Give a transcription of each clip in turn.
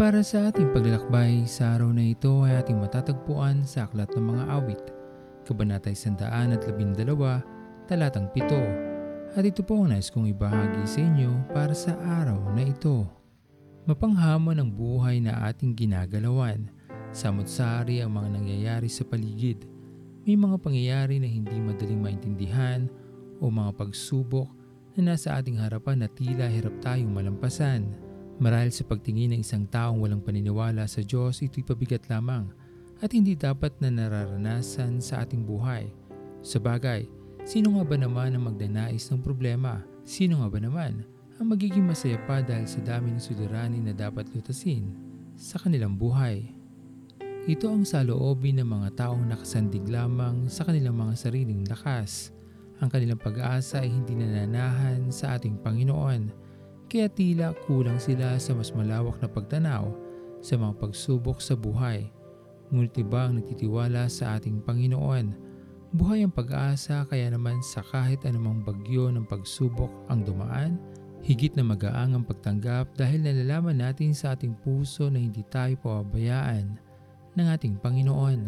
para sa ating paglalakbay sa araw na ito ay ating matatagpuan sa Aklat ng Mga Awit, Kabanatay 112, Talatang 7. At ito po ang nais kong ibahagi sa inyo para sa araw na ito. Mapanghamon ang buhay na ating ginagalawan. Samot-sari ang mga nangyayari sa paligid. May mga pangyayari na hindi madaling maintindihan o mga pagsubok na nasa ating harapan na tila hirap tayong malampasan. Marahil sa pagtingin ng isang taong walang paniniwala sa Diyos, ito'y pabigat lamang at hindi dapat na nararanasan sa ating buhay. Sa bagay, sino nga ba naman ang magdanais ng problema? Sino nga ba naman ang magiging masaya pa dahil sa dami ng suliranin na dapat lutasin sa kanilang buhay? Ito ang saloobin ng mga taong nakasandig lamang sa kanilang mga sariling lakas. Ang kanilang pag-asa ay hindi nananahan sa ating Panginoon kaya tila kulang sila sa mas malawak na pagtanaw sa mga pagsubok sa buhay. Ngunit iba ang nagtitiwala sa ating Panginoon. Buhay ang pag-asa kaya naman sa kahit anumang bagyo ng pagsubok ang dumaan, higit na magaang ang pagtanggap dahil nalalaman natin sa ating puso na hindi tayo pababayaan ng ating Panginoon.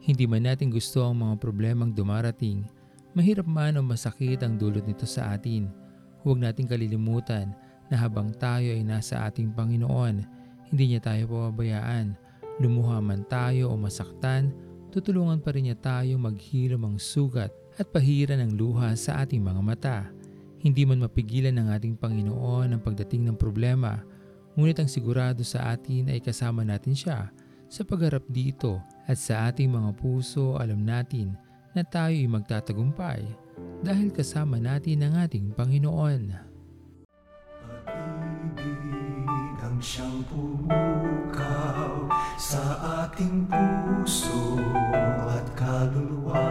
Hindi man natin gusto ang mga problemang dumarating, mahirap man o masakit ang dulot nito sa atin – Huwag nating kalilimutan na habang tayo ay nasa ating Panginoon, hindi niya tayo pababayaan. Lumuha man tayo o masaktan, tutulungan pa rin niya tayo maghilom ang sugat at pahiran ng luha sa ating mga mata. Hindi man mapigilan ng ating Panginoon ang pagdating ng problema, ngunit ang sigurado sa atin ay kasama natin siya sa pagharap dito at sa ating mga puso alam natin na tayo ay magtatagumpay dahil kasama natin ang ating Panginoon. Pag-ibig ang siyang pumukaw sa ating puso at kaluluwa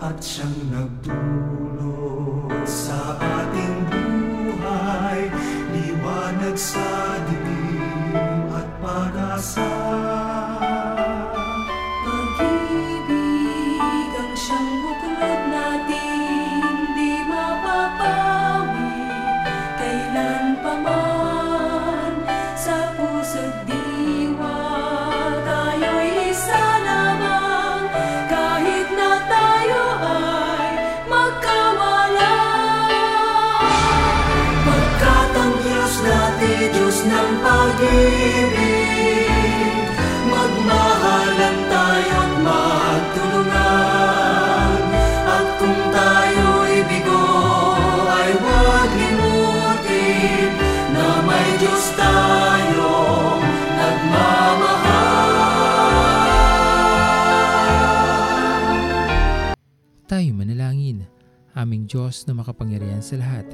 at siyang nagdulot sa ating buhay liwanag sa dilim at pag-asa ng pag-ibig. Magmahalan tayo't magtulungan. At kung tayo'y bigo ay huwag limutin Na may Diyos tayong nagmamahal. Tayo manalangin, aming Diyos na makapangyarihan sa lahat,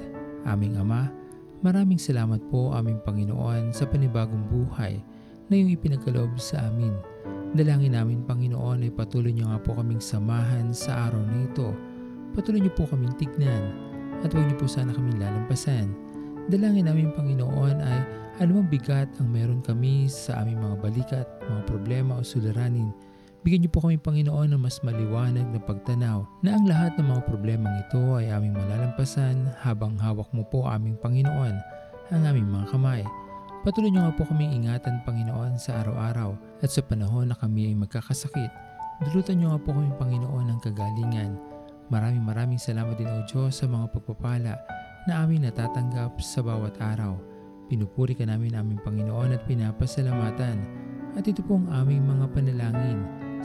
aming Ama, Maraming salamat po aming Panginoon sa panibagong buhay na iyong ipinagkaloob sa amin. Dalangin namin Panginoon ay patuloy niyo nga po kaming samahan sa araw na ito. Patuloy niyo po kaming tignan at huwag niyo po sana kaming lalampasan. Dalangin namin Panginoon ay anumang bigat ang meron kami sa aming mga balikat, mga problema o suliranin Bigyan niyo po kami Panginoon ng mas maliwanag na pagtanaw na ang lahat ng mga problemang ito ay aming malalampasan habang hawak mo po aming Panginoon ang aming mga kamay. Patuloy niyo nga po kami ingatan Panginoon sa araw-araw at sa panahon na kami ay magkakasakit. Dulutan niyo nga po kami Panginoon ng kagalingan. Maraming maraming salamat din o Diyos sa mga pagpapala na aming natatanggap sa bawat araw. Pinupuri ka namin aming Panginoon at pinapasalamatan. At ito po ang aming mga panalangin